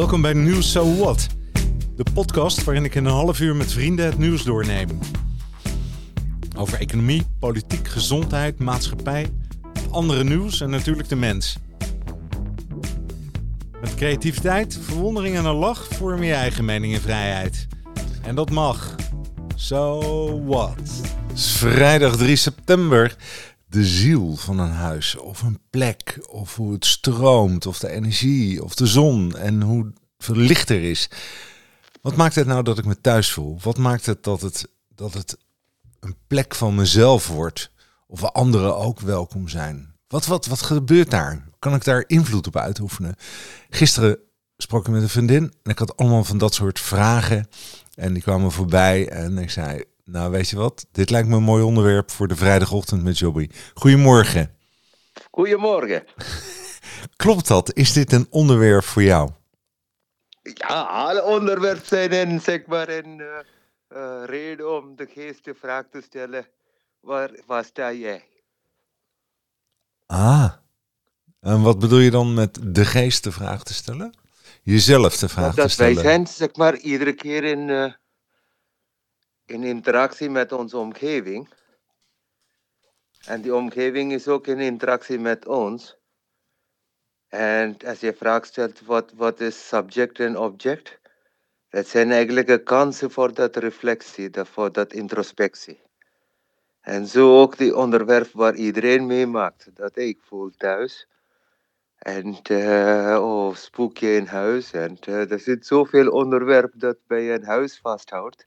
Welkom bij Nieuws So What, de podcast waarin ik in een half uur met vrienden het nieuws doorneem. Over economie, politiek, gezondheid, maatschappij, andere nieuws en natuurlijk de mens. Met creativiteit, verwondering en een lach vorm je eigen mening en vrijheid. En dat mag. So what? Het is vrijdag 3 september. De ziel van een huis of een plek of hoe het stroomt of de energie of de zon en hoe veel licht er is. Wat maakt het nou dat ik me thuis voel? Wat maakt het dat het, dat het een plek van mezelf wordt? Of waar anderen ook welkom zijn? Wat, wat, wat gebeurt daar? Kan ik daar invloed op uitoefenen? Gisteren sprak ik met een vriendin en ik had allemaal van dat soort vragen. En die kwamen voorbij en ik zei, nou weet je wat, dit lijkt me een mooi onderwerp voor de vrijdagochtend met Jobby. Goedemorgen. Goedemorgen. Klopt dat? Is dit een onderwerp voor jou? Ja, alle onderwerpen zijn een, zeg maar, een uh, uh, reden om de geest de vraag te stellen, waar, waar sta jij? Ah, en wat bedoel je dan met de geest de vraag te stellen? Jezelf de vraag dat te stellen? Wij zijn, zeg maar, iedere keer in, uh, in interactie met onze omgeving. En die omgeving is ook in interactie met ons. En als je vraag stelt, wat, wat is subject en object? Dat zijn eigenlijk kansen voor dat reflectie, voor dat introspectie. En zo ook die onderwerp waar iedereen meemaakt. Dat ik voel thuis. En uh, oh, spookje in huis. En uh, er zit zoveel onderwerp dat bij een huis vasthoudt.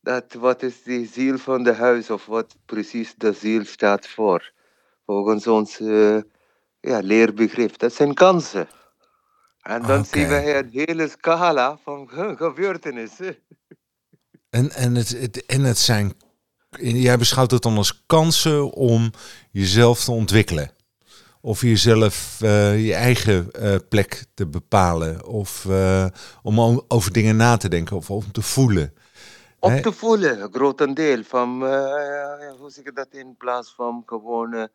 Dat wat is die ziel van de huis of wat precies de ziel staat voor. Volgens ons uh, ja, leerbegrip. Dat zijn kansen. En dan Oké. zien wij een hele scala van ge- gebeurtenissen. En, en, het, het, en het zijn, jij beschouwt het dan als kansen om jezelf te ontwikkelen. Of jezelf eh, je eigen eh, plek te bepalen. Of eh, om over dingen na te denken of om te voelen. Op Hè? te voelen, grotendeel. Van, hoe zeg ik dat, in plaats van gewoon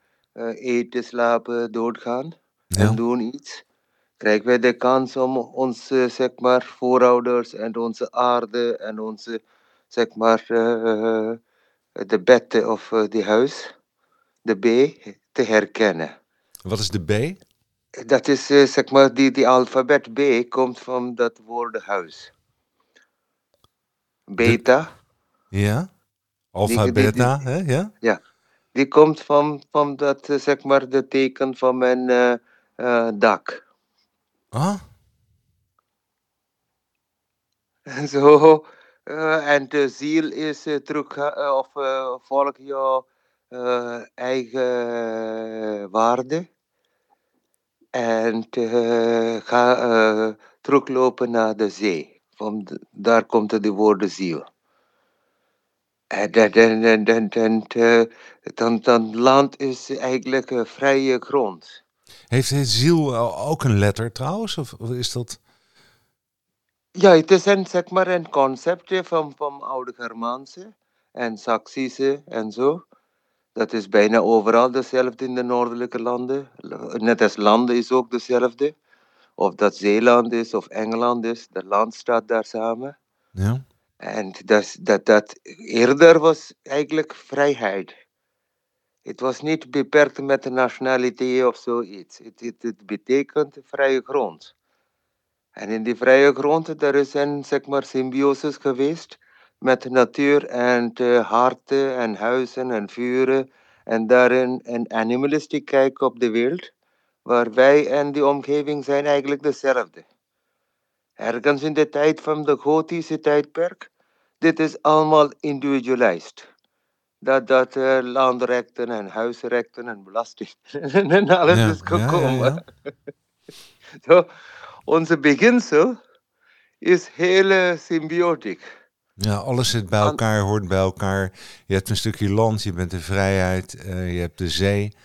eten, slapen, doodgaan Ja. en doen iets. Krijgen wij de kans om onze, zeg maar, voorouders en onze aarde en onze, zeg maar, eh, de bed of eh, die huis, de B, te herkennen. Wat is de B? Dat is, eh, zeg maar, die, die alfabet B komt van dat woord huis. Beta. Ja? Alpha, Die- die- die- beta, hè? Ja? Ja, die komt van, van dat, eh, zeg maar, de teken van mijn eh, eh, dak. Ah, Zo, en de ziel is terug, of volg jouw eigen waarde. En ga teruglopen naar de zee. Van daar komt de woord ziel. Dan, dan, eh, dan, dan land is eigenlijk een vrije grond. heeft het ziel ook een letter trouwens? Of is dat... Ja, het is een, zeg maar, een concept van, van oude Germaanse en Saksische en zo. Dat is bijna overal dezelfde in de noordelijke landen. Net als landen is ook dezelfde. Of dat Zeeland is of Engeland is, de land staat daar samen. Ja? En dat, dat, dat eerder was eigenlijk vrijheid. Het was niet beperkt met nationaliteit of zoiets. Het, het, betekent vrije grond. En in die vrije grond, daar is een zeg maar, symbiosis geweest met natuur en de harten en huizen en vuren. En daarin een animalistisch kijk op de wereld, waar wij en die omgeving zijn eigenlijk dezelfde. Ergens in de tijd van de gotische tijdperk, dit is allemaal individualized. Dat, dat uh, landrechten en huisrechten en belasting en alles Ja, is ja, gekomen. ja. Zo, onze beginsel is heel uh, symbiotiek. Ja, alles zit bij elkaar, hoort bij elkaar. Je hebt een stukje land, je bent in vrijheid, eh, je hebt de zee.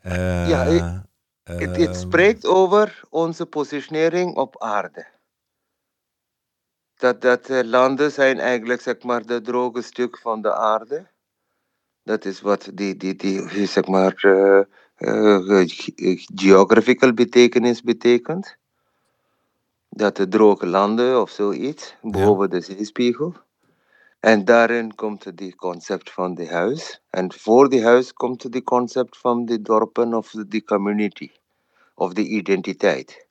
Eh, Ja, ik- Het, het ehm, spreekt over onze positionering op aarde. Dat, dat eh, landen zijn eigenlijk zeg maar de droge stuk van de aarde. Dat is wat die, die, die zeg maar ge- geographical betekenis betekent. dat de droge landen of zoiets, boven de zeespiegel. En daarin komt het concept van de huis. En voor die huis komt het concept van de dorpen of de community. Of de identiteit.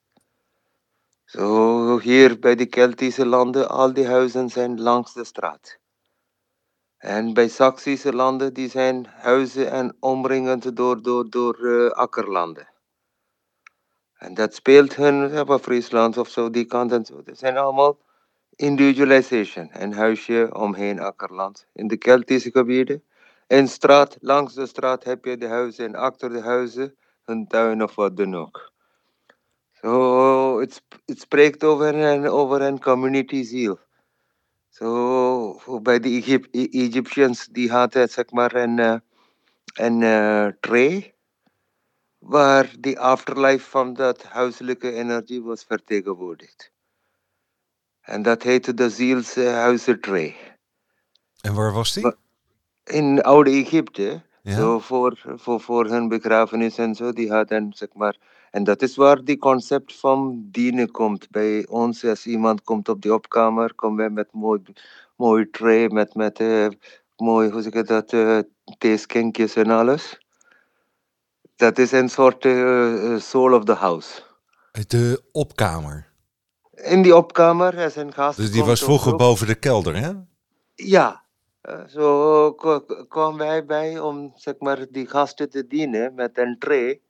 Zo hier bij de Keltische landen, al die huizen zijn langs de straat. En bij Saksische landen, die zijn huizen en omringend door, door, door uh, akkerlanden. En dat speelt hun, ja, Friesland of zo, die kant en zo. Dat zijn allemaal individualisation. Een huisje omheen akkerland. In de Keltische gebieden. In straat, langs de straat heb je de huizen en achter de huizen een tuin of wat dan ook. Zo, het, het spreekt over een, over een community ziel. Zo, bij de Egypt, e-, Egyptians, die hadden zeg maar een, uh, een uh, tray waar de afterlife van dat huiselijke energie was vertegenwoordigd. En dat heette de zielshuizentree. En waar was die? In oude Egypte. Zo voor, voor, voor hun begrafenis en zo. Die hadden, zeg maar. En dat is waar die concept van dienen komt. Bij ons, als iemand komt op die opkamer, komen wij met mooi, mooi tray, met, met uh, mooi, hoe zeg ik dat, uh, theeskinkjes en alles. Dat is een soort uh, soul of the house. De opkamer? In die opkamer is een gast. Dus die was vroeger boven de kelder, hè? Ja. Zo kwamen wij bij om zeg maar, die gasten te dienen met een tray.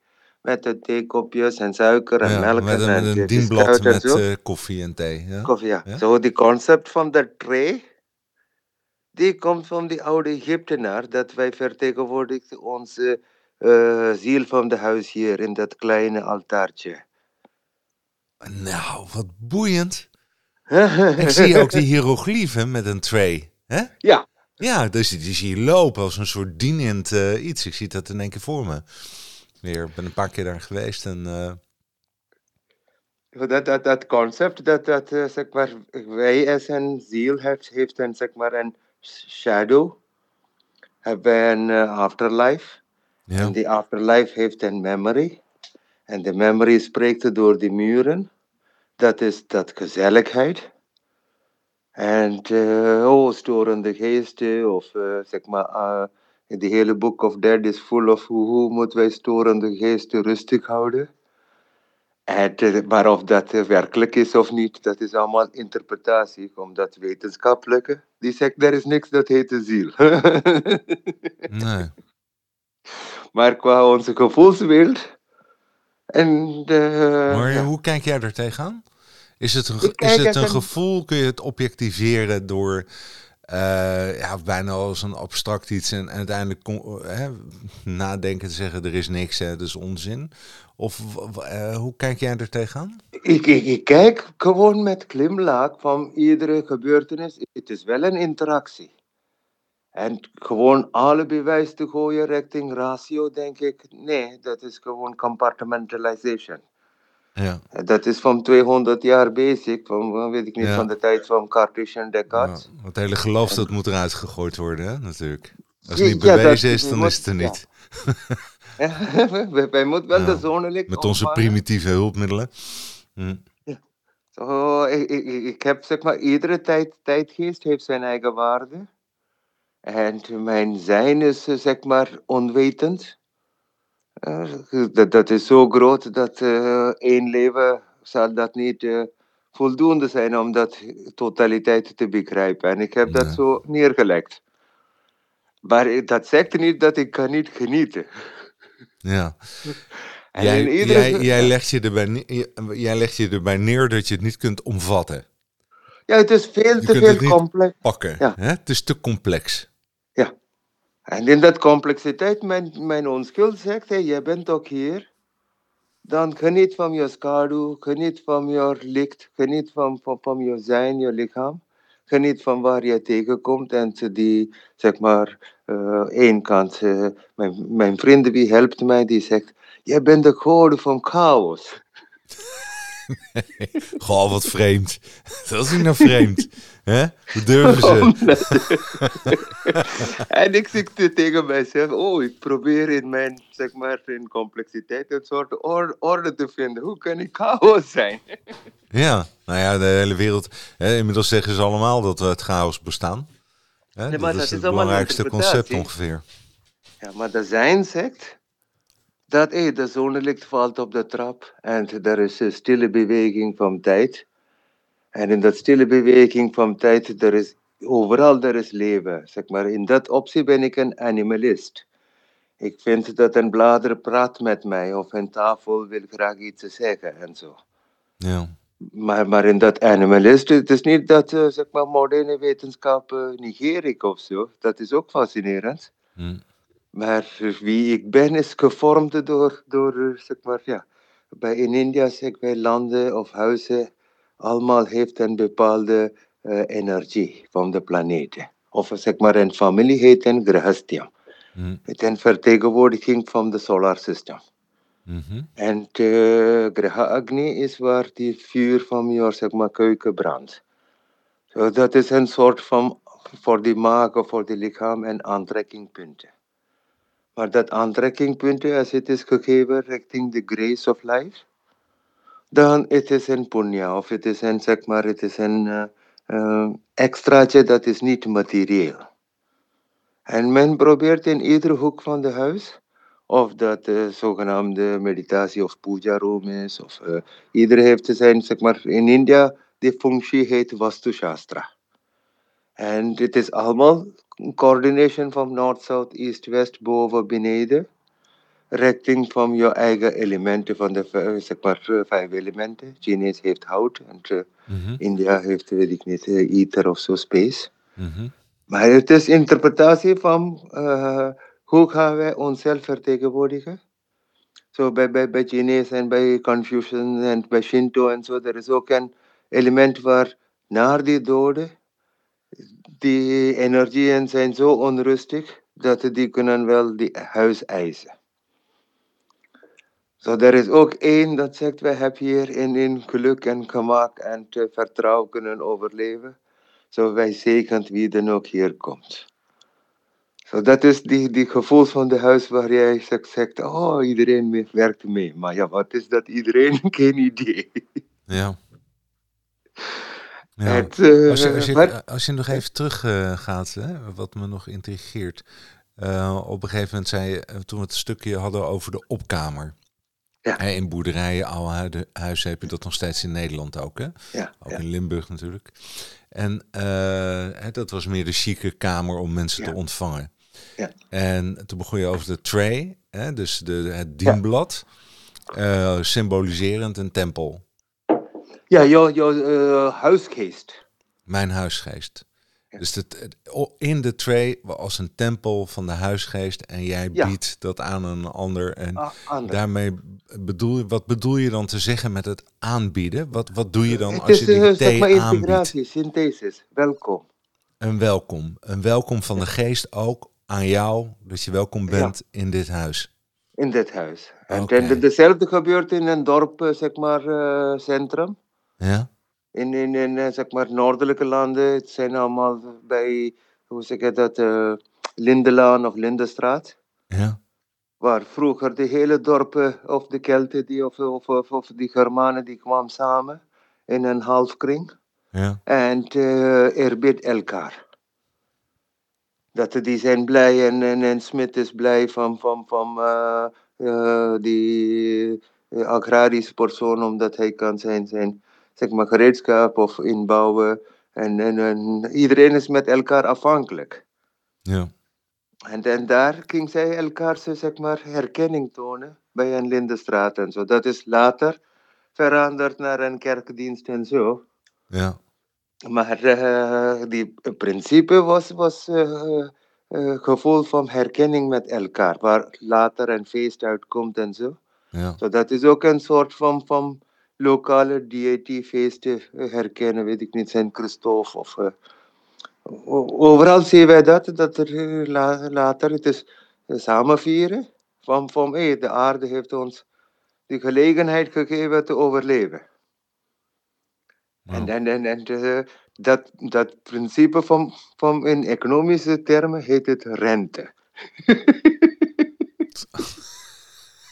Met de theekopjes en suiker en melk. Met een, en, met een dienblad met uh, koffie en thee. Ja? Koffie, ja. Zo, so, die concept van de tray, die komt van die oude Egyptenaar. Dat wij vertegenwoordigen onze uh, ziel van de huis hier in dat kleine altaartje. Nou, wat boeiend. ik zie ook die hieroglyphen met een tray. Hè? Ja. Ja, dus die zie je lopen als een soort dienend uh, iets. Ik zie dat in één keer voor me. Ik ben een paar keer daar geweest en... Uh... Dat, dat, dat concept dat, dat uh, zeg maar, wij als een ziel heeft, heeft een, zeg maar, een shadow, hebben een afterlife. Ja. En die afterlife heeft een memory. En de memory spreekt door de muren. Dat is dat gezelligheid. En uh, oh, storende geesten, of uh, zeg maar, uh, de hele Book of Dead is full of hoe, hoe moeten wij storende geesten rustig houden. En, maar of dat werkelijk is of niet, dat is allemaal interpretatie, omdat wetenschappelijke, die zegt, er is niks dat heet de ziel. nee. Maar qua onze gevoelswereld, en de, maar ja. hoe kijk jij er tegenaan? Is het een, is het een gevoel? Kun je het objectiveren door uh, ja, bijna als een abstract iets en, uiteindelijk uh, nadenken te zeggen er is niks, hè, dat is onzin? Of uh, hoe kijk jij er tegenaan? Ik, ik, ik kijk gewoon met glimlach van iedere gebeurtenis. Het is wel een interactie. En gewoon alle bewijs te gooien richting ratio, denk ik, nee, dat is gewoon compartmentalization. Ja. Dat is van 200 jaar bezig, van, weet ik niet, ja. van de tijd van Cartesian Descartes. Ja, het hele geloof dat moet eruit gegooid worden, hè, natuurlijk. Als het niet bewezen is, dan is het er niet. Ja. wij, wij moeten wel de zone Met onze primitieve hulpmiddelen. Hm. Zo, ik, ik, ik, heb zeg maar, iedere tijd, tijdgeest heeft zijn eigen waarde. En mijn zijn is zeg maar onwetend. Uh, dat, dat is zo groot dat uh, één leven zal dat niet uh, voldoende zijn om dat totaliteit te begrijpen. En ik heb dat zo neergelegd. Maar dat zegt niet dat ik kan niet genieten. Ja. Jij, iedere... jij, jij, legt je erbij, jij legt je erbij neer dat je het niet kunt omvatten. Ja, het is veel je te veel complex. Pakken. Ja. Hè? Het is te complex. En in dat complexiteit, mijn, mijn onschuld zegt, hey, je bent ook hier. Dan geniet van je schaduw, geniet van je licht, geniet van, van, van je zijn, je lichaam. Geniet van waar je tegenkomt en die, zeg maar, uh, één kant. Uh, mijn, mijn vriend die helpt mij, die zegt, jij bent de goden van chaos. Goh, wat vreemd. Dat is niet nou vreemd. hè? Hoe durven ze? en ik zit tegen mijzelf, oh, ik probeer in mijn, zeg maar, in complexiteit een soort or- orde te vinden. Hoe kan ik chaos zijn? Ja, nou ja, de hele wereld. Hè, inmiddels zeggen ze allemaal dat we het chaos bestaan. Hè? Nee, dat dat is het belangrijkste concept ongeveer. Ja, maar de zijn zegt dat hey, de zonnelicht valt op de trap en er is een stille beweging van tijd. En in dat stille beweging van tijd, er is overal er is leven. Zeg maar. In dat opzicht ben ik een animalist. Ik vind dat een blader praat met mij of een tafel wil graag iets zeggen en zo. Ja. Maar, maar in dat animalist, het is niet dat eh, zeg maar, moderne wetenschap eh, negeer ik of zo. Dat is ook fascinerend. Hm. Maar wie ik ben is gevormd door, door eh, zeg maar, ja. Bij in India zeg bij landen of huizen, allemaal heeft een bepaalde eh, energie van de planeten. Of zeg maar een familie heet een grahastya. Hm. Het is een vertegenwoordiging van de solar system. Mhm. En de Graha Agni is waar die vuur van je zeg maar, keuken brandt. So, dat is een soort van, voor die maag of voor die lichaam, een aantrekkingpunten. Maar dat aantrekkingpunten, als het is gegeven richting de grace of life, dan het is een punya, of het is een, zeg maar, het is een eh, eh, extraatje dat is niet materieel. En men probeert in iedere hoek van de huis of dat de zogenaamde meditatie of puja room is. Of, eh, ieder heeft zijn, zeg maar, in India, die functie heet Vastu Shastra. En het is allemaal coordination van North, South, East, West, boven, beneden. Richting van je eigen elementen, van de zeg maar, eh, vijf elementen. Chinees heeft hout en eh, Mhm. India heeft, weet ik niet, eh, ether of zo, space. Mhm. Maar het is interpretatie van eh, hoe gaan wij onszelf vertegenwoordigen. Zo bij, bij, bij Chinees en bij Confucian en bij Shinto en zo, er is ook een element waar naar die doden, die energieën zijn zo onrustig dat die kunnen wel die huis eisen. Zo, er is ook één dat zegt, wij hebben hier in, geluk en gemak en vertrouwen kunnen overleven. Zo wij zegent wie dan ook hier komt. Zo dat is die, die gevoel van de huis waar jij zegt, oh iedereen werkt mee. Maar ja, wat is dat iedereen? Geen idee. Ja. Ja. Het, eh, Als je, als je, maar- als je nog even terug eh, gaat, hè, wat me nog intrigeert. Eh, op een gegeven moment zei je, toen we het stukje hadden over de opkamer. Ja. In boerderijen, oude huizen heb je dat nog steeds in Nederland ook, hè? ja, Ook ja. in Limburg natuurlijk. En dat was meer de chique kamer om mensen te ontvangen. Ja. En toen begon je over de tray, hè, dus de, het dienblad, symboliserend een tempel. Ja jouw, jouw eh, huisgeest. Mijn huisgeest. Ja. Dus het, in de tray als een tempel van de huisgeest en jij Ja. biedt dat aan een ander. En ander. daarmee bedoel je, wat bedoel je dan te zeggen met het aanbieden? Wat, wat doe je dan Het als je die zeg thee maar aanbiedt? integratie, synthesis. Welkom. Een welkom. Een welkom van de geest ook aan jou, dat je welkom bent in dit huis. in dit huis. En Oké. ten- dezelfde gebeurt in een dorp, eh, zeg maar, eh, centrum. Ja? In, in, in eh, zeg maar, noordelijke landen. Het zijn allemaal bij, hoe zeg je dat, eh Lindelaan of Lindenstraat. Ja? Waar vroeger de hele dorpen, of de Kelten die, of, of, of, of die Germanen, die kwamen samen in een halfkring. Ja? En uh, eerbied elkaar. Dat die zijn blij en, en, en Smit is blij van, van, van die agrarische persoon, omdat hij kan zijn, zijn zeg maar, gereedschap of inbouwen. En, en, en iedereen is met elkaar afhankelijk. Ja? En, en daar ging zij elkaar zeg maar, herkenning tonen bij een Lindenstraat en zo. Dat is later veranderd naar een kerkdienst en zo. Ja? Maar eh, die principe was, was eh, eh, gevoel van herkenning met elkaar, waar later een feest uitkomt en zo. Ja? So dat is ook een soort van, van lokale deity-feesten eh, herkennen, weet ik niet, zijn Christophe of... eh, overal zien wij dat, dat er eh, la- later het is eh, samen vieren van, van hey, de aarde heeft ons de gelegenheid gegeven te overleven. En, en, en, en uh, dat, dat principe van, van in economische termen heet het rente.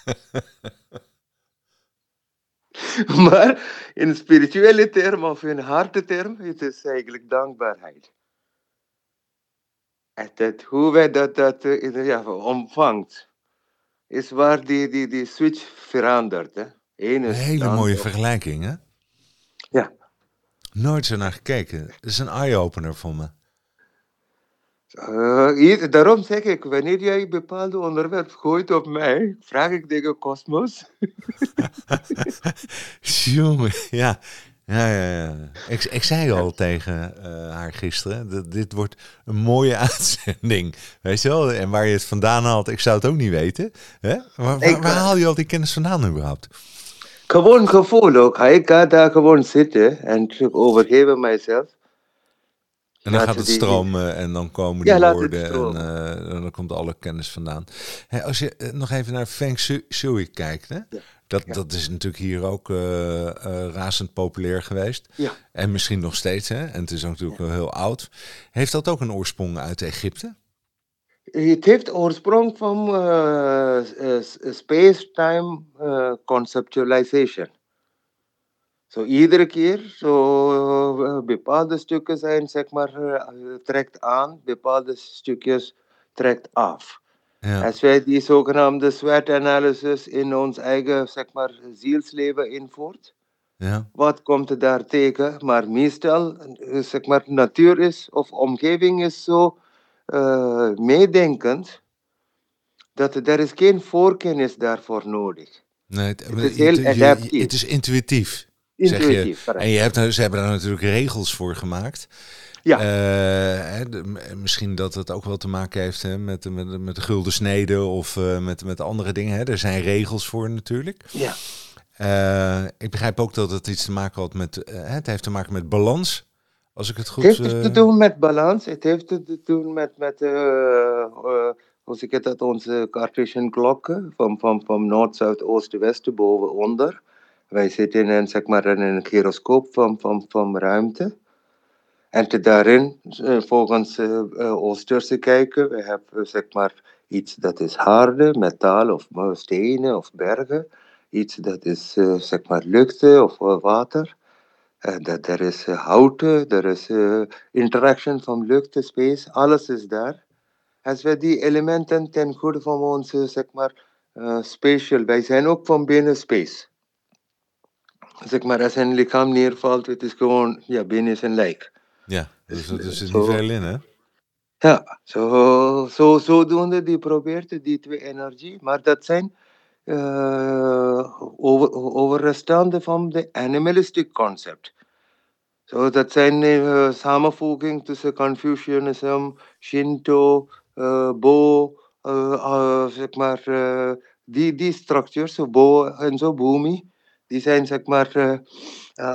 maar in spirituele termen of in harte termen, het is eigenlijk dankbaarheid. En dat, hoe wij dat, dat uh, ja, omvangt, is waar die, die, die switch verandert. Hè? Een hele mooie vergelijking, hè? Ja. Nooit zo naar gekeken. Dat is een eye-opener voor me. Uh, daarom zeg ik, wanneer jij een bepaalde onderwerp gooit op mij, vraag ik tegen Cosmos. Jongen, ja. Ja, ja, ja. Ik, ik zei al tegen uh, haar gisteren, dat dit wordt een mooie uitzending. Weet je wel? En waar je het vandaan haalt, ik zou het ook niet weten. Hè? Waar, waar, waar haal je al die kennis vandaan überhaupt? Gewoon gevoel ook. Ik ga daar gewoon zitten en overgeven mijzelf. En dan gaat het stromen en dan komen die woorden en, uh, dan komt alle kennis vandaan. Hey, als je uh, nog even naar Feng Shui kijkt, hè? Ja. Dat, dat is natuurlijk hier ook uh, razend populair geweest. Ja. En misschien nog steeds, hè? En het is ook natuurlijk wel heel oud. Heeft dat ook een oorsprong uit Egypte? Het heeft oorsprong van space-time conceptualization. Zo iedere keer, zo bepaalde stukken zijn, zeg maar, trekt aan, bepaalde stukjes trekt af. Ja. Als wij die zogenaamde sweat-analysis in ons eigen, zeg maar, zielsleven invoert, ja. wat komt er daar tegen? Maar meestal, zeg maar, natuur is of omgeving is zo uh, meedenkend, dat er is geen voorkennis daarvoor nodig. Nee, het, het is heel je, adaptief. het is intuïtief. Intuïtief, zeg je. En je hebt, ze hebben daar natuurlijk regels voor gemaakt. Ja. Uh, hè, de, misschien dat het ook wel te maken heeft hè, met, met, met de gulden snede of uh, met, met andere dingen. Hè. Er zijn regels voor natuurlijk. Ja. Uh, ik begrijp ook dat het iets te maken had met. het heeft te maken met balans. Als ik het goed. Het heeft te doen met balans. Het heeft te doen met. met hoe zeg ik dat? Onze Cartesian klokken. Van, van, van noord, zuid, oosten, westen, boven, onder. Wij zitten in een, zeg maar, in een gyroscoop van, van, van ruimte. En te daarin, volgens uh, Oosterse kijken, we hebben zeg maar iets dat is harde, metaal of stenen of bergen. Iets dat is zeg maar lucht of water. En dat er is houten, er is interaction van lucht, space, alles is daar. Als we die elementen ten goede van onze, zeg maar, spatial, wij zijn ook van binnen space. Zeg maar, als een lichaam neervalt, het is gewoon, ja, binnen is een lijk. Ja, dus er zit niet veel in, hè? Ja, zo, zo, zodoende die probeert die twee energie, maar dat zijn uh, over, overrestanden van de animalistic concept. Zo, dat zijn uh, samenvoeging tussen Confucianism, Shinto, uh, Bo, zeg maar, die, die structures, Bo en zo, Bhumi, die zijn zeg maar uh,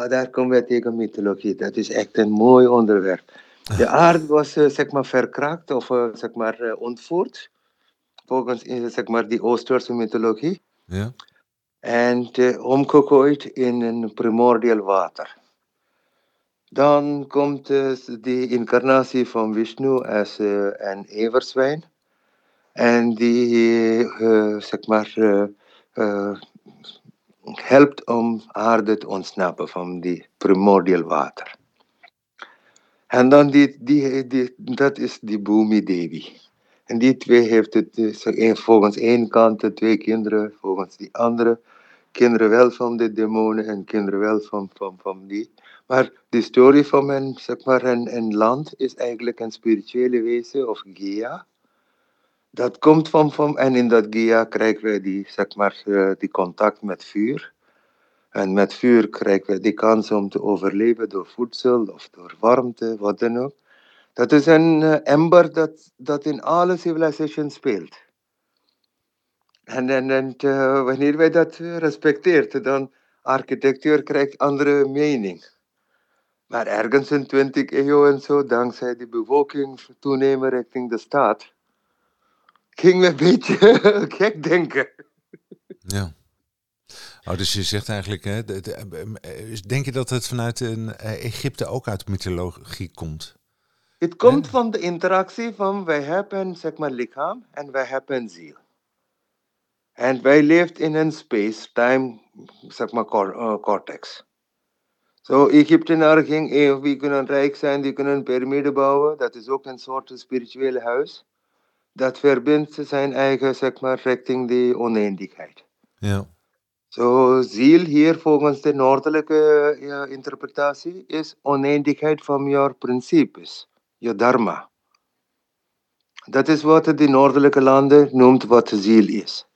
daar komen we tegen mythologie. Dat is echt een mooi onderwerp. De aarde was uh, zeg maar verkraakt of uh, zeg maar ontvoerd. Volgens zeg maar die Oosterse mythologie. Ja. En omgegooid in een primordial water. Dan komt de incarnatie van Vishnu als een everzwijn. En die, zeg maar, helpt om aarde te ontsnappen van die primordial water. En dan die, die, die, dat is die Bhumi Devi. En die twee heeft het dus volgens één kant de twee kinderen, volgens die andere kinderen wel van de demonen en kinderen wel van, van, van die. Maar de story van een, zeg maar, een, een land is eigenlijk een spirituele wezen of Gaia. Dat komt van, van, en in dat Gaia krijgen we die, zeg maar, die contact met vuur. En met vuur krijgen we die kans om te overleven door voedsel of door warmte, wat dan ook. Dat is een ember dat, dat in alle civilisaties speelt. En, en, en uh, wanneer wij dat respecteren, dan architectuur krijgt andere mening. Maar ergens in 20 eeuw en zo, dankzij die bevolking toenemen richting de staat, ging we een beetje gek denken. Ja. Oh, dus je zegt eigenlijk, hè, denk je dat het vanuit een, Egypte ook uit mythologie komt? Het komt van de interactie van wij hebben zeg maar lichaam en wij hebben ziel. En wij leven in een space-time zeg maar cortex. Zo, Egyptenaren ging, eh, wie kunnen rijk zijn, die kunnen een piramide bouwen. Dat is ook een soort spirituele huis. Dat verbindt zijn eigen, zeg maar, richting die oneindigheid. Ja. Zo, ziel hier volgens de noordelijke interpretatie is oneindigheid van je principes, je dharma. Dat is wat de noordelijke landen noemt wat ziel is.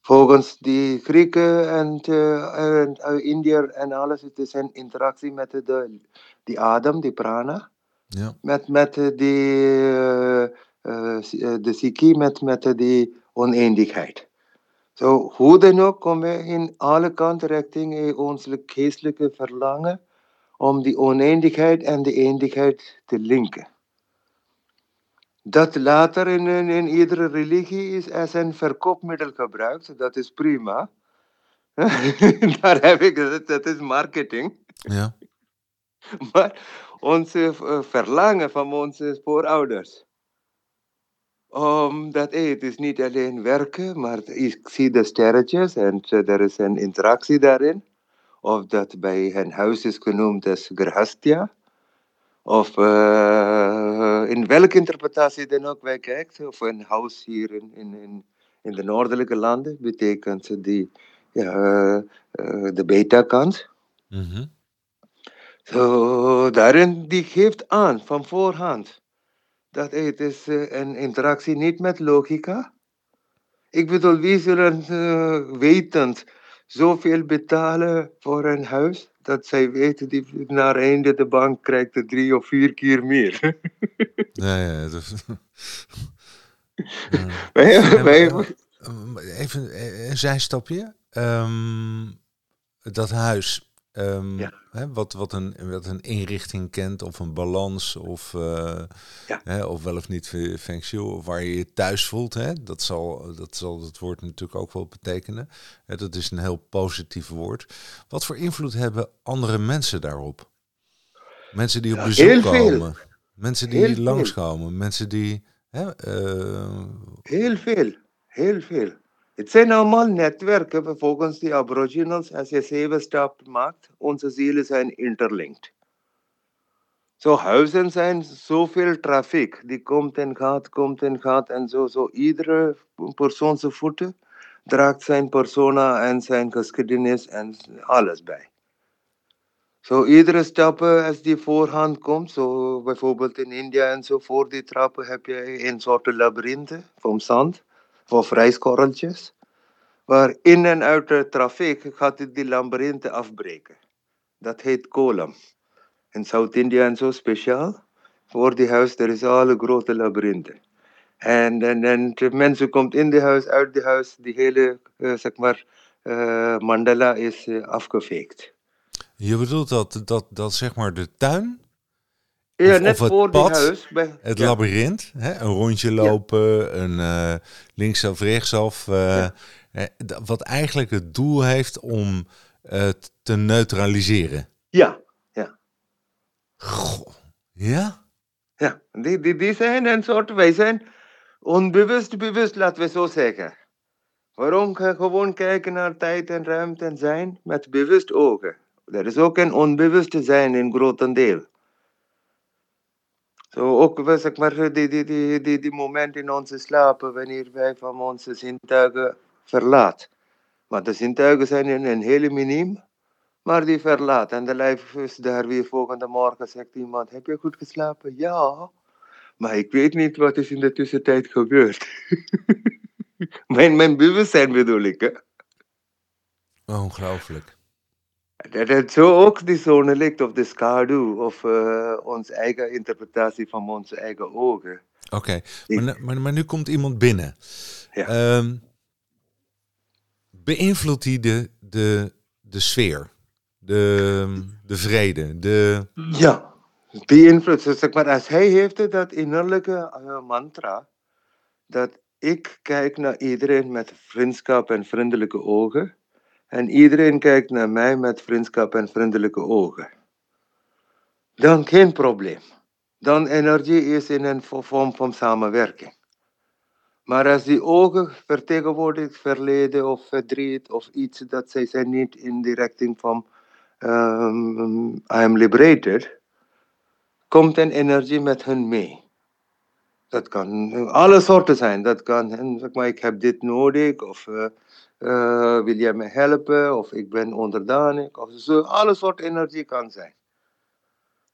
Volgens die Grieken en, uh, en uh, Indiër en alles, het is een interactie met de, die adem, die prana. Ja. Met, met die, uh, de psyche, met, met die oneindigheid. Zo, hoe dan ook komen we in alle kanten richting ons geestelijke verlangen om die oneindigheid en de eindigheid te linken. Dat later in, in, in, iedere religie is als een verkoopmiddel gebruikt, dat is prima. Daar heb ik dat is marketing. Ja. Maar onze verlangen van onze voorouders. Omdat hey, het is niet alleen werken, maar ik zie de sterretjes en er is een interactie daarin. Of dat bij hen huis is genoemd als grahastya. Of uh, in welke interpretatie dan ook wij kijkt, of een huis hier in, in, in, de noordelijke landen, betekent die, ja, uh, de beta-kant. Mm -hmm. so, daarin die geeft aan van voorhand dat het is een interactie niet met logica. Ik bedoel, wie zullen wetend zoveel betalen voor een huis? dat zij weten, die naar einde de bank krijgt er drie of vier keer meer. ja, ja. Dus, even een zijstapje. Um, dat huis, Um, ja. hè, wat, wat, een, wat een inrichting kent of een balans of, uh, ja. hè, of wel of niet feng shui, of waar je je thuis voelt. Hè, dat, zal, dat zal het woord natuurlijk ook wel betekenen. Hè, dat is een heel positief woord. Wat voor invloed hebben andere mensen daarop? Mensen die op bezoek komen, mensen die heel langskomen, mensen die... Hè, uh, heel veel, heel veel. Het zijn allemaal netwerken volgens de aboriginals. Als je zeven stappen maakt, onze zielen zijn interlinked. Zo huizen zijn zoveel trafiek. Die komt en gaat, komt en gaat en zo. Zo iedere persoon zijn voeten draagt zijn persona en zijn geschiedenis en alles bij. Zo iedere stap als die voorhand komt, zo bijvoorbeeld in India en zo, voor die trappen heb je een soort labyrinthe van zand of rijskorreltjes. Waar in en uit de trafiek gaat het die labyrinthe afbreken. Dat heet kolam. In Zuid-India en zo speciaal. Voor die huis, er is alle grote labyrinthen. En, en, en de mensen komt in de huis, uit de huis, die hele, uh, zeg maar, uh, mandala is uh. Je bedoelt dat, dat, dat zeg maar de tuin ja, of, net voor pad, huis. Bij, het ja. labyrint, hè? een rondje lopen, ja. een uh, linksaf, rechtsaf. Uh, ja. wat eigenlijk het doel heeft om het te neutraliseren. Ja, ja. Goh, ja? Ja, die, die, die zijn een soort, wij zijn onbewust bewust, laten we zo zeggen. Waarom gewoon kijken naar tijd en ruimte en zijn met bewust ogen? Er is ook een onbewuste zijn in grotendeel. Ook zeg maar, die, die, die, die, die moment in onze slapen wanneer wij van onze zintuigen verlaat. Maar de zintuigen zijn in een hele miniem, maar die verlaat. En de lijf is daar weer volgende morgen, zegt iemand, heb je goed geslapen? Ja, maar ik weet niet wat is in de tussentijd gebeurd. mijn, mijn bewustzijn bedoel ik, hè. Ongelooflijk. Dat het zo ook die zone ligt of de schaduw of uh, onze eigen interpretatie van onze eigen ogen. Oké, okay. maar, maar, maar, nu komt iemand binnen. Ja. Um, beïnvloedt hij de, de, de sfeer, de, de vrede, de... Ja, beïnvloedt. Zeg maar, als hij heeft dat innerlijke uh, mantra, dat ik kijk naar iedereen met vriendschap en vriendelijke ogen en iedereen kijkt naar mij met vriendschap en vriendelijke ogen, dan geen probleem. Dan energie is in een vorm van samenwerking. Maar als die ogen vertegenwoordigt verleden of verdriet of iets dat zij zijn niet in de richting van um, I am liberated, komt een energie met hun mee. Dat kan alle soorten zijn. Dat kan, zeg maar, ik heb dit nodig, of uh, uh, wil jij me helpen, of ik ben onderdanig, of zo. Alle soorten energie kan zijn.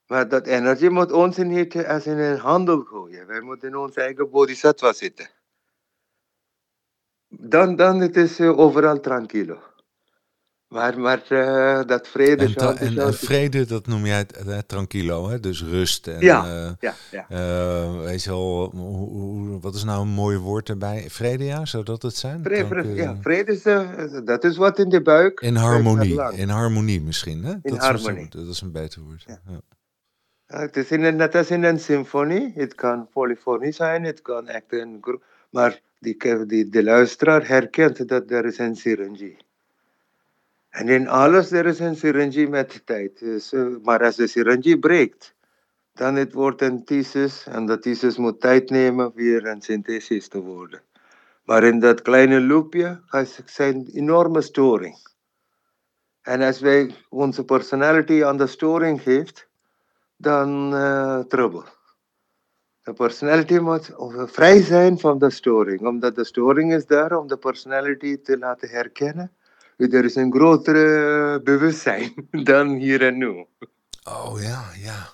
Maar dat energie moet ons niet als in een handel gooien. Wij moeten in ons eigen bodhisattva zitten. Dan, dan het is overal tranquilo. Maar, maar uh, dat vrede... En, en, en, vrede, dat noem jij uh, tranquilo, hè? dus rust. En, ja, uh, ja, ja. weet je wel, hoe, hoe, wat is nou een mooi woord erbij? Vrede, ja, zou dat het zijn? Vrede, ja, vrede is, dat is wat in de buik... In harmonie, in harmonie misschien, hè? In dat harmonie. Is, dat is een beter woord. Ja. ja. Het is in een, net als in een symfonie. Het kan polyfonie zijn, het kan echt een groep... Maar die, die, de luisteraar herkent dat er is een syringie. En in alles er is een syringie met tijd. Uh, maar als de syringie breekt, dan het wordt een thesis. En de thesis moet tijd nemen weer een synthesis te worden. Maar in dat kleine loopje zijn enorme storing. En als wij onze personality aan de storing geeft, dan uh, trouble. De personality moet vrij zijn van de storing, omdat de storing is daar om de personality te laten herkennen. Er is een grotere bewustzijn dan hier en nu. Oh ja, ja.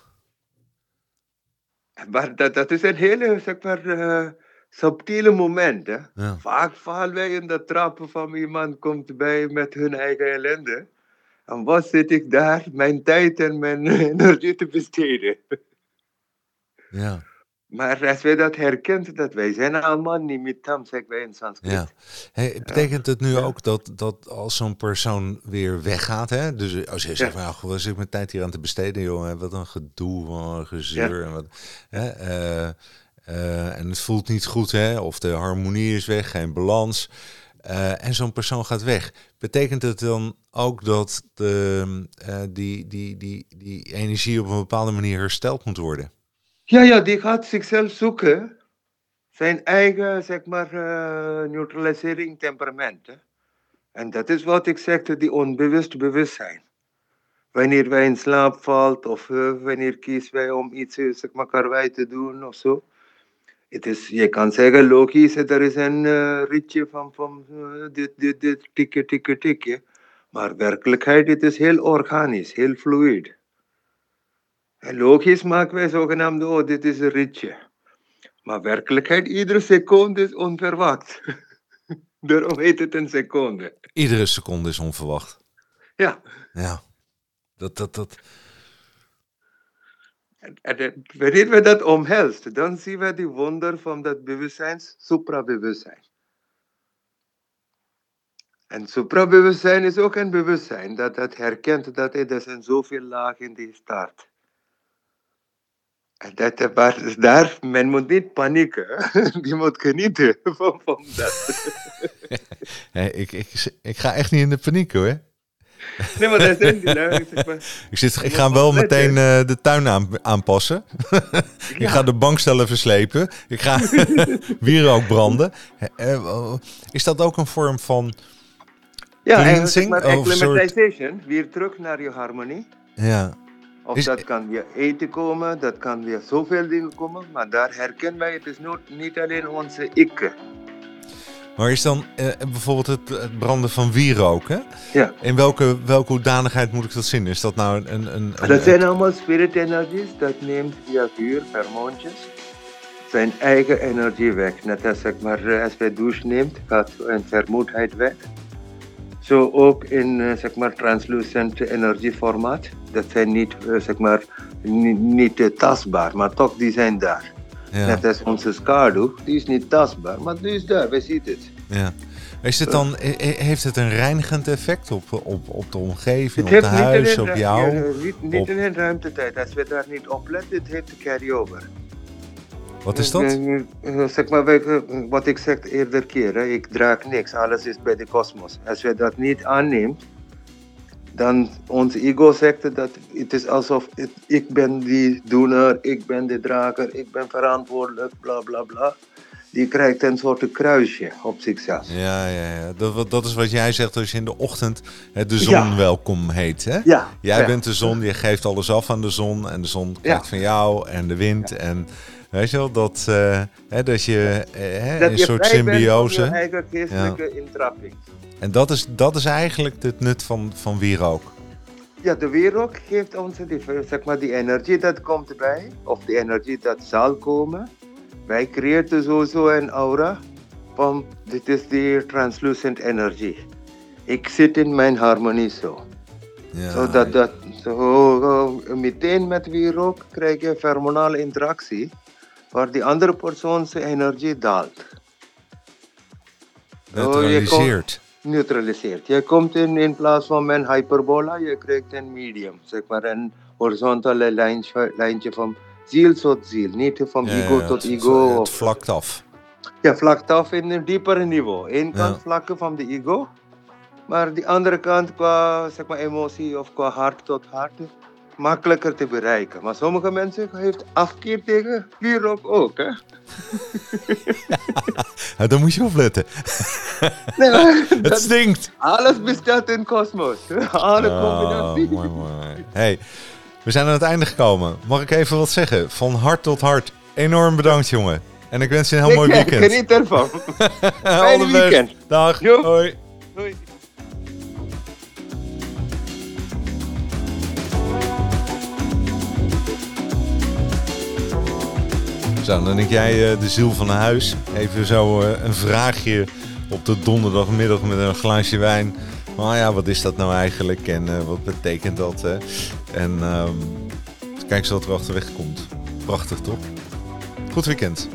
Maar dat, dat is een hele, zeg maar, uh, subtiele moment. Hè? Ja. Vaak vallen wij in de trappen van iemand komt bij met hun eigen ellende. En wat zit ik daar mijn tijd en mijn energie te besteden? Ja. Maar als wij dat herkent, dat wij zijn allemaal nimitam, zeggen wij in Sanskriet. Ja. Hey, betekent het nu ook dat, dat als zo'n persoon weer weggaat, hè? dus als je zegt, ja. van, wat zit ik mijn tijd hier aan te besteden, jongen, wat een gedoe, wat een gezeur. Ja. En, wat, hè? Uh, uh, en het voelt niet goed, hè? of de harmonie is weg, geen balans. Uh, en zo'n persoon gaat weg. Betekent het dan ook dat de, die, die, die, die energie op een bepaalde manier hersteld moet worden? Ja, ja, die gaat zichzelf zoeken. Zijn eigen, zeg maar, uh, neutralisering temperament. En dat is wat ik zeg, die onbewust bewustzijn. Wanneer wij in slaap valt of uh, wanneer kiezen wij om iets, zeg maar, karwei te doen of zo. Het is, je kan zeggen, logisch, er is een uh, ritje van, van dit, dit, dit, tikje, tikje, tikje. Maar werkelijkheid, het is heel organisch, heel fluid. En logisch maken wij zogenaamd, oh, dit is een ritje. Maar werkelijkheid, iedere seconde is onverwacht. Daarom heet het een seconde. Iedere seconde is onverwacht. Ja. Ja. Dat, dat, dat. En, en wanneer we dat omhelst, dan zien we die wonder van dat bewustzijns, suprabewustzijn. En suprabewustzijn is ook een bewustzijn dat dat herkent dat er zijn zoveel lagen in die staat. Dat, maar daar, men moet niet panieken. Je moet genieten van, van dat. ik, ik, ik ga echt niet in de paniek hoor. Nee, maar dat zijn die lui. ik, zit, ik ga wel meteen uh, de tuin aan, aanpassen. ik ga de bankstellen verslepen. Ik ga wierook branden. Uh, is dat ook een vorm van ja, cleansing? Ja, acclimatization. Weer terug naar je harmonie. Ja. Of dat kan via eten komen, dat kan via zoveel dingen komen. Maar daar herkennen wij, het is niet alleen onze ik. Maar is dan eh, bijvoorbeeld het, het, branden van wierook, hè? Ja. In welke, welke hoedanigheid moet ik dat zien? Is dat nou een... een, een dat zijn allemaal spirit energies, dat neemt via vuur, pheromontjes, zijn eigen energie weg. Net als, zeg maar, eh, als wij douche neemt, gaat een vermoeidheid weg. Zo ook in uh, zeg maar, translucent energieformaat. Dat zijn niet, uh, zeg maar, niet, niet uh, tastbaar, maar toch die zijn daar. Ja. Net als onze schaduw, die is niet tastbaar, maar die is daar, we zien het. Ja. Is het dan, heeft het een reinigend effect op, op, op de omgeving, het op het huis, op jou? Niet, niet op... in ruimtetijd. Als we daar niet op letten, het heeft de carry-over. Wat is dat? Zeg maar, wat ik zeg eerder keer, hè, ik draag niks, alles is bij de kosmos. Als je dat niet aanneemt, dan ons ego zegt dat het is alsof het- ik ben die doener, ik ben de drager, ik ben verantwoordelijk, bla bla bla. Die krijgt een soort kruisje op zichzelf. Ja, ja, ja. Dat, dat is wat jij zegt als je in de ochtend hè, de zon Ja. welkom heet. Hè? Ja, Jij ja. bent de zon, je geeft alles af aan de zon. En de zon krijgt van jou en de wind. En weet je wel, dat, eh, hè, dat je eh, hè, dat een je soort symbiose. je eigen geestelijke intrapping. En dat is, dat is eigenlijk het nut van, van wierook. Ja, de wierook geeft ons die, zeg maar, die energie dat komt bij, of die energie dat zal komen. Wij creëren sowieso een aura van dit is die translucent energie. Ik zit in mijn harmonie zo. Ja, Zodat dat, zo, eh, meteen met wierook krijg je hormonale interactie, waar die andere persoon zijn energie daalt. neutraliseert. neutraliseert. Je komt in, in plaats van een hyperbola, je krijgt een medium. Zeg maar een horizontale lijntje, lijntje van ziel tot ziel. Niet van Ja, ego ja, tot het- ego. Het vlakt af. Ja, vlakt af in een diepere niveau. Eén kant Ja. vlakken van de ego, maar die andere kant qua zeg maar, emotie of qua hart tot hart makkelijker te bereiken. Maar sommige mensen heeft afkeer tegen wierook ook. Hè? Ja, daar moet je opletten. Nee, maar Het dat- stinkt. alles bestaat in kosmos. Alle Oh, combinatie. mooi, mooi. Hey, we zijn aan het einde gekomen. Mag ik even wat zeggen? Van hart tot hart. Enorm bedankt, jongen. En ik wens je een heel mooi Ik weekend. Geniet ervan. Best. weekend. Dag. Hoi. Doei. Zo, dan denk jij eh, de ziel van huis. Even zo eh, een vraagje op de donderdagmiddag met een glaasje wijn. Maar ja, wat is dat nou eigenlijk en eh, wat betekent dat? Hè? En ehm, kijk eens wat er achterweg komt. Prachtig toch? Goed weekend.